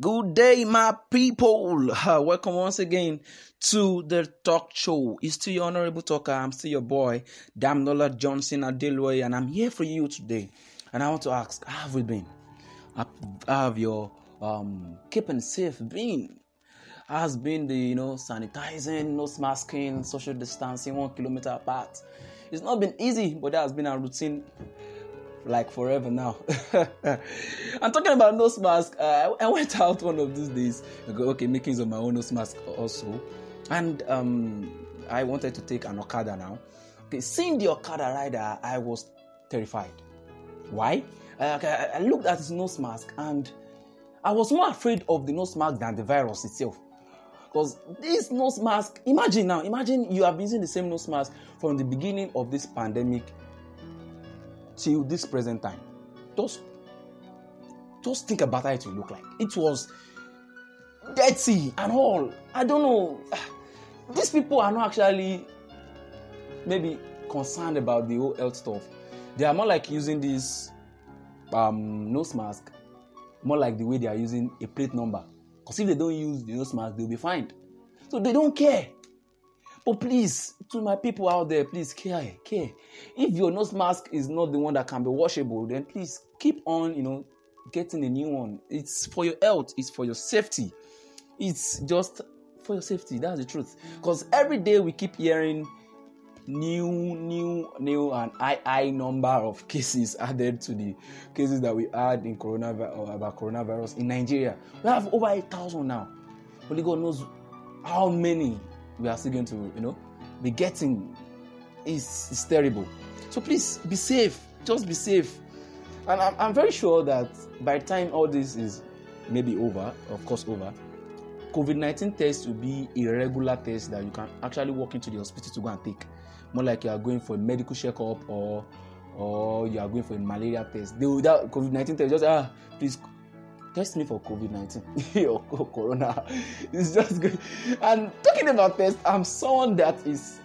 Good day, my people. Uh, welcome once again to the talk show. It's still your honorable talker. I'm still your boy, Damilola Johnson Adeloye, and I'm here for you today. And I want to ask, how have we been? Have your um, keeping safe been? Has been the you know sanitizing, nose masking, social distancing, one kilometer apart? It's not been easy, but that has been our routine like forever now. I'm talking about nose mask. Uh, I went out one of these days. okay, making of my own nose mask also, and um, I wanted to take an Okada now. Okay, seeing the Okada rider, I was terrified. Why? Uh, okay, I looked at his nose mask and I was more afraid of the nose mask than the virus itself. Because this nose mask, imagine now, imagine you have been using the same nose mask from the beginning of this pandemic till this present time. Just, just think about how it will look like. It was dirty and all. I don't know. These people are not actually maybe concerned about the whole health stuff. They are more like using this um, nose mask, more like the way they are using a plate number. Because if they don't use the nose mask, they'll be fined. So they don't care. But please, to my people out there, please care, care. If your nose mask is not the one that can be washable, then please keep on, you know, getting a new one. It's for your health, it's for your safety. It's just for your safety. That's the truth. Because every day we keep hearing new, new, new, and high, high number of cases added to the cases that we had in coronavirus uh, about coronavirus in Nigeria. We have over eight thousand now. Only God knows how many we are still going to, you know, be getting is, is terrible. So please be safe. Just be safe. And I'm, I'm very sure that by the time all this is maybe over, of course, over, COVID 19 test will be a regular test that you can actually walk into the hospital to go and take. More like you are going for a medical checkup or or you are going for a malaria test. They will that COVID 19 test just ah please test me for COVID 19 or, or corona. It's just good. And talking about test, I'm someone that is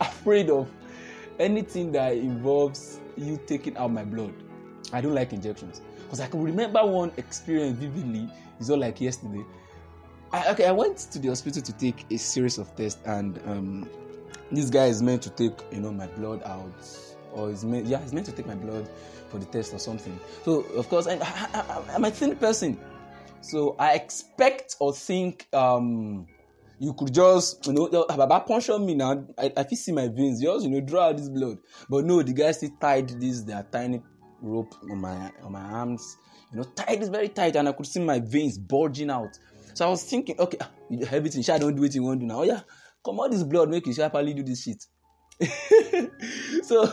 afraid of anything that involves you taking out my blood. I don't like injections. Because I can remember one experience vividly. It's all like yesterday. I, okay, I went to the hospital to take a series of tests, and um, this guy is meant to take, you know, my blood out, or meant, yeah, he's meant to take my blood for the test or something. So of course, I, am a thin person, so I expect or think um, you could just you know Baba puncture me now. I, I see my veins, just you know draw out this blood. But no, the guy still tied this their tiny rope on my on my arms. You know, tied this very tight, and I could see my veins bulging out. So I was thinking, okay, ah, everything, I don't do it you want do now. Oh yeah, come on, this blood make you sharply do this shit. so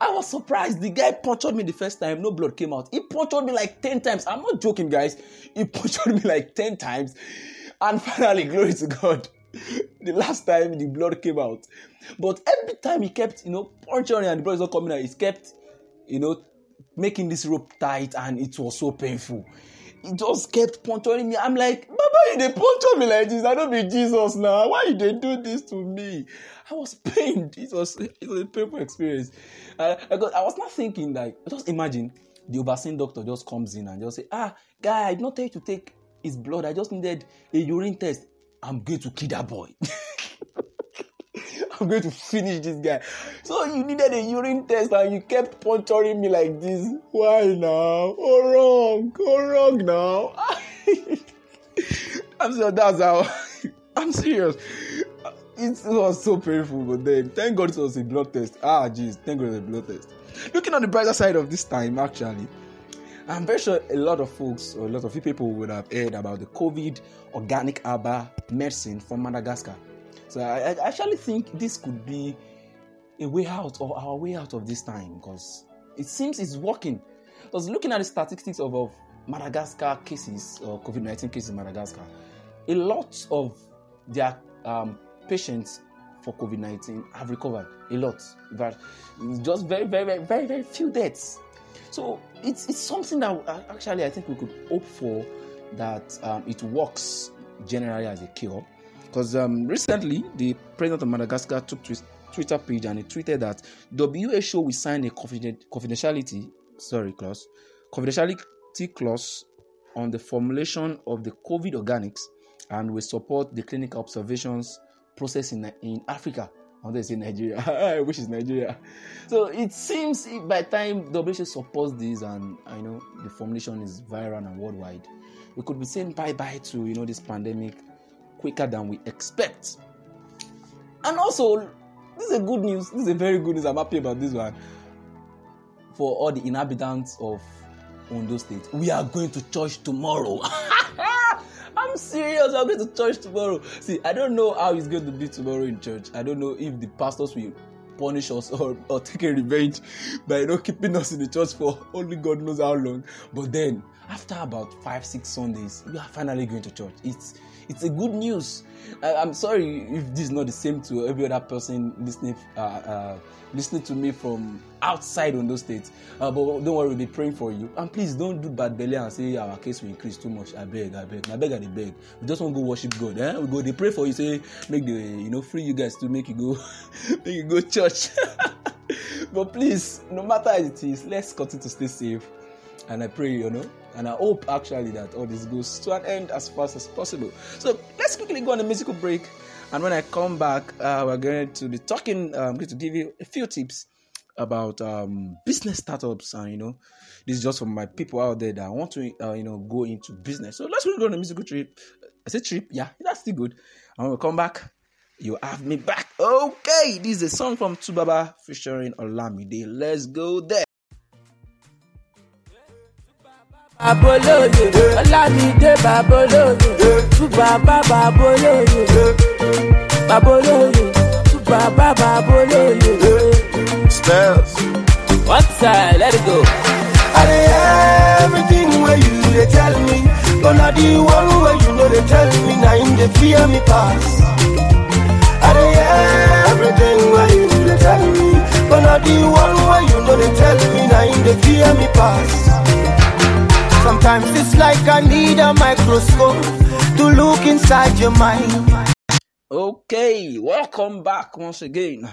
I was surprised. The guy punctured me the first time, no blood came out. He punctured me like 10 times. I'm not joking, guys. He punctured me like 10 times. And finally, glory to God. The last time the blood came out. But every time he kept, you know, puncturing and the blood is not coming out, he kept, you know, making this rope tight and it was so painful. He just kept puncturing me. I'm like, Baba, you they puncture me like this. I don't be Jesus now. Why you they do this to me? I was pained. It was it was a painful experience. Uh, I, got, I was not thinking like just imagine the overseeing doctor just comes in and just say, ah, guy, I did not tell you to take his blood. I just needed a urine test. I'm going to kill that boy. I'm going to finish this guy. So you needed a urine test and you kept puncturing me like this. Why now? Oh wrong. Oh wrong now. I'm sure that's how I'm serious. It was so painful, but then thank God it was a blood test. Ah jeez, thank God it was a blood test. Looking on the brighter side of this time, actually, I'm very sure a lot of folks or a lot of people would have heard about the COVID organic herbal medicine from Madagascar. So I, I actually think this could be a way out or our way out of this time because it seems it's working. Because looking at the statistics of, of Madagascar cases or COVID 19 cases in Madagascar, a lot of their um, patients for COVID 19 have recovered. A lot. But just very, very, very, very, very few deaths. So it's, it's something that actually I think we could hope for that um, it works generally as a cure because um, recently, the president of Madagascar took to his Twitter page and he tweeted that WHO will sign a confidentiality sorry clause confidentiality clause on the formulation of the COVID organics and will support the clinical observations process in, in Africa. I want to say Nigeria, which is Nigeria. So it seems by time WHO supports this and I know the formulation is viral and worldwide, we could be saying bye bye to you know this pandemic quicker than we expect. And also, this is a good news. This is a very good news. I'm happy about this one. For all the inhabitants of Ondo State, we are going to church tomorrow. I'm serious. I'm going to church tomorrow. See, I don't know how it's going to be tomorrow in church. I don't know if the pastors will punish us or, or take a revenge by you know keeping us in the church for only God knows how long. But then after about five, six Sundays, we are finally going to church. It's it's a good news. I, am sorry if this is not the same to every other person listening uh, uh, listening to me from outside on those states. Uh, but don't worry, we'll be praying for you. And please don't do bad belly and say our case will increase too much. I beg, I beg, I beg, I beg. We just want to go worship God. Eh? We go, they pray for you, say make the you know free you guys to make you go make you go church. but please, no matter how it is, let's continue to stay safe. And I pray, you know, and I hope actually that all this goes to an end as fast as possible. So let's quickly go on a musical break. And when I come back, uh, we're going to be talking, I'm going to give you a few tips about um, business startups. And, you know, this is just for my people out there that want to, uh, you know, go into business. So let's go on a musical trip. I said trip, yeah, that's still good. And when we come back, you have me back. Okay, this is a song from 2Baba featuring Olamide. Let's go there. Babolóye ọlámídé babolóye túbàbá babolóye babolóye túbàbá babolóye. Spells. one time let it go. I dey everything where you dey tell me, but na the one where you know dey tell me, na him dey fear me pass. I dey everything where you dey tell me, but na the one where you know dey tell me, na him dey fear me pass. Sometimes it's like I need a microscope to look inside your mind. Okay, welcome back once again.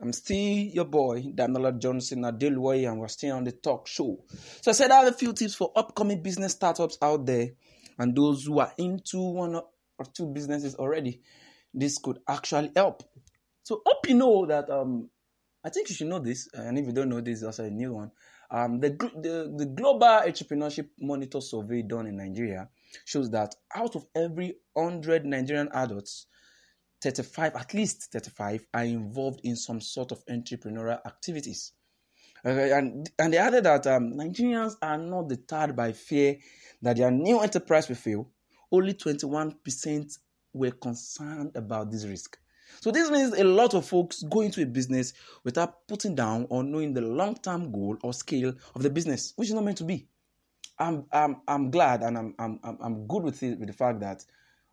I'm still your boy, Damilola Johnson at Adeloye, and we're still on the talk show. So I said I have a few tips for upcoming business startups out there and those who are into one or two businesses already. This could actually help. So hope you know that um I think you should know this, and if you don't know this, also a new one. Um, the, the the global entrepreneurship monitor survey done in Nigeria shows that out of every hundred Nigerian adults, 35, at least 35, are involved in some sort of entrepreneurial activities. Okay, and and they added that um, Nigerians are not deterred by fear that their new enterprise will fail. Only 21% were concerned about this risk. So this means a lot of folks go into a business without putting down or knowing the long-term goal or scale of the business, which is not meant to be. I'm I'm I'm glad and I'm I'm I'm good with it with the fact that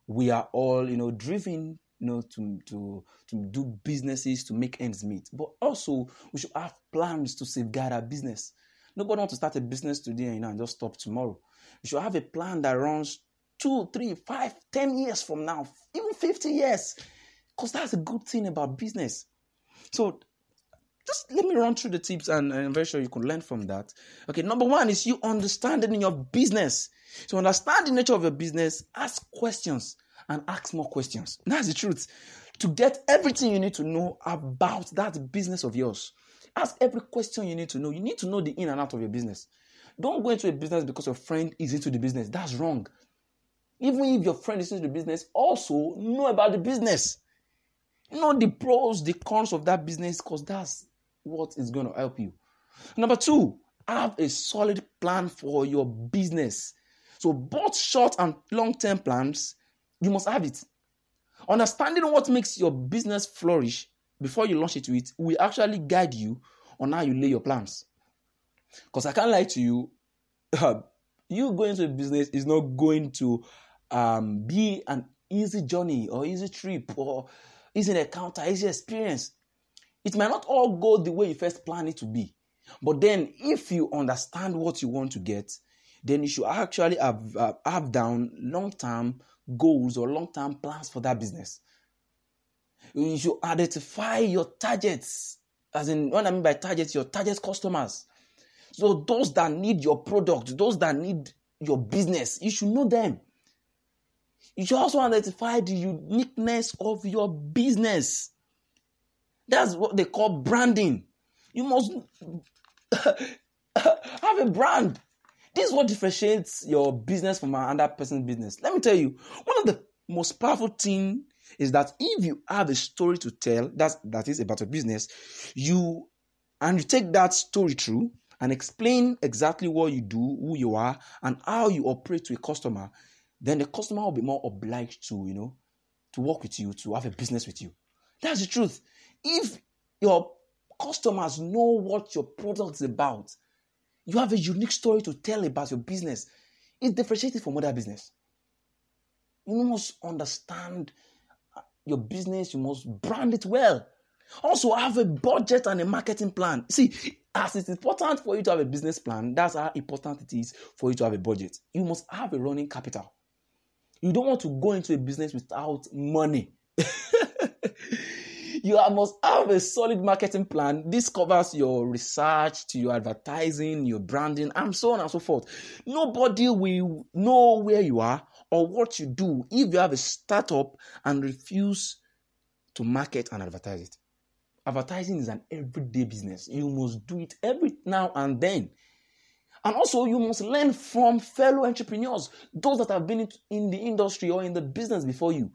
we are all you know driven you know to to to do businesses to make ends meet, but also we should have plans to safeguard our business. Nobody wants to start a business today you know and just stop tomorrow. You should have a plan that runs two, three, five, ten years from now, even fifty years because that's a good thing about business. So just let me run through the tips and I'm very sure you can learn from that. Okay, number one is you understanding in your business. So understand the nature of your business, ask questions and ask more questions. That's the truth. To get everything you need to know about that business of yours. Ask every question you need to know. You need to know the in and out of your business. Don't go into a business because your friend is into the business. That's wrong. Even if your friend is into the business, also know about the business. Know the pros, the cons of that business, because that's what is going to help you. Number two, have a solid plan for your business. So, both short and long term plans, you must have it. Understanding what makes your business flourish before you launch into it will actually guide you on how you lay your plans. Because I can't lie to you, you going to a business is not going to um, be an easy journey or easy trip or easy encounter, easy experience. It might not all go the way you first planned it to be. But then, if you understand what you want to get, then you should actually have, uh, have down long term goals or long term plans for that business. You should identify your targets, as in what I mean by targets, your target customers. So, those that need your product, those that need your business. You should know them. You should also identify the uniqueness of your business. That's what they call branding. You must have a brand. This is what differentiates your business from another person's business. Let me tell you, one of the most powerful thing is that if you have a story to tell, that's that is about a business, you and you take that story through and explain exactly what you do, who you are, and how you operate to a customer, then the customer will be more obliged to, you know, to work with you, to have a business with you. That's the truth. If your customers know what your product is about, you have a unique story to tell about your business. It differentiates from other business. You must understand uh, your business, you must brand it well. Also, have a budget and a marketing plan. See, as it's important for you to have a business plan, that's how important it is for you to have a budget. You must have a running capital. You don't want to go into a business without money. you must have a solid marketing plan. This covers your research to your advertising, your branding, and so on and so forth. Nobody will know where you are or what you do if you have a startup and refuse to market and advertise it. Advertising is an everyday business. You must do it every now and then. And also, you must learn from fellow entrepreneurs, those that have been in the industry or in the business before you.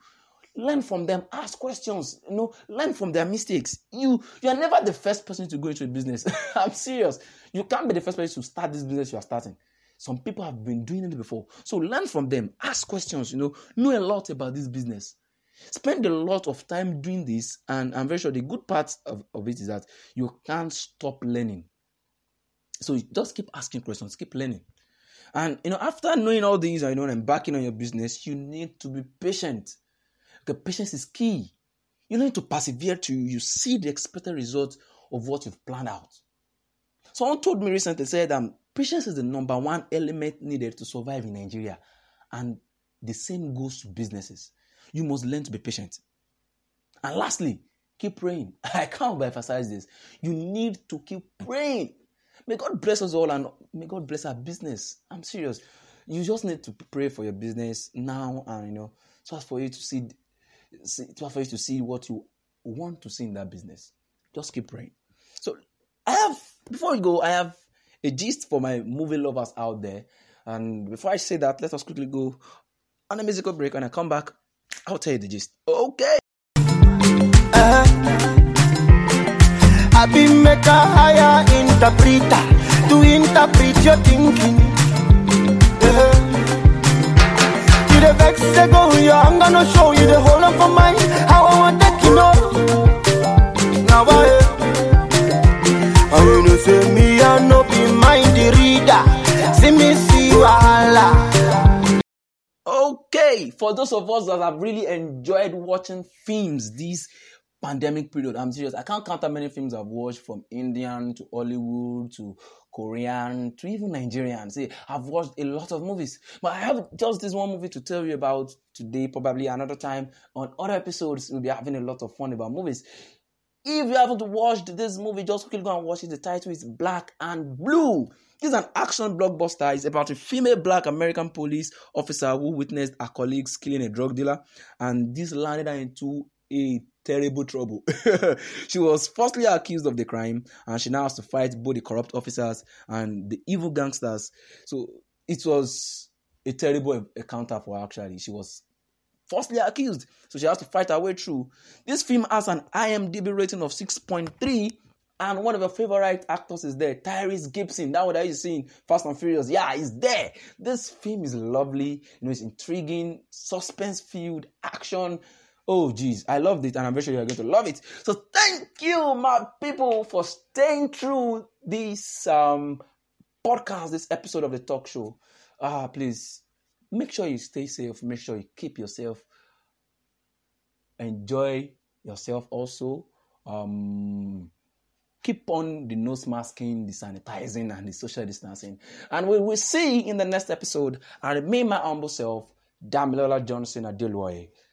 Learn from them, ask questions, you know, learn from their mistakes. You you are never the first person to go into a business. I'm serious. You can't be the first person to start this business you are starting. Some people have been doing it before. So learn from them, ask questions, you know, know a lot about this business. Spend a lot of time doing this, and I'm very sure the good part of, of it is that you can't stop learning. So just keep asking questions, keep learning. And you know, after knowing all these, you know, embarking on your business, you need to be patient. Because patience is key. You need to persevere till you see the expected result of what you've planned out. Someone told me recently said um, patience is the number one element needed to survive in Nigeria. And the same goes to businesses. You must learn to be patient. And lastly, keep praying. I can't emphasize this. You need to keep praying. May God bless us all and may God bless our business. I'm serious. You just need to pray for your business now and you know, so as for you to see, see so for you to see what you want to see in that business. Just keep praying. So I have before we go, I have a gist for my movie lovers out there. And before I say that, let us quickly go on a musical break. When I come back, I'll tell you the gist. Okay. Uh-huh. I be make a higher interpreter to interpret your thinking. Yeah. You the vex say go yeah, I'm gonna show you the whole of my mind. How I want take you know. Now I and you know say me I no be mind the reader. See me see wahala. Okay, for those of us that have really enjoyed watching films this pandemic period, I'm serious. I can't count how many films I've watched from Indian to Hollywood to Korean to even Nigerian. See, I've watched a lot of movies, but I have just this one movie to tell you about today. Probably another time on other episodes, we'll be having a lot of fun about movies. If you haven't watched this movie, just quickly go and watch it. The title is Black and Blue. Is an action blockbuster. It's about a female black American police officer who witnessed her colleagues killing a drug dealer, and this landed her into a terrible trouble. she was falsely accused of the crime, and she now has to fight both the corrupt officers and the evil gangsters. So it was a terrible encounter for her, actually. She was falsely accused. So she has to fight her way through. This film has an IMDb rating of 6.3, and one of her favorite actors is there, Tyrese Gibson. That one that you see in Fast and Furious. Yeah, he's there. This film is lovely. You know, it's intriguing, suspense-filled action. Oh, geez, I loved it, and I'm very sure you're going to love it. So, thank you, my people, for staying through this um podcast, this episode of the talk show. Ah, please make sure you stay safe. Make sure you keep yourself. Enjoy yourself also. Um, keep on the nose masking, the sanitizing, and the social distancing. And we will see in the next episode. I remain my humble self, Damilola Johnson Adeloye.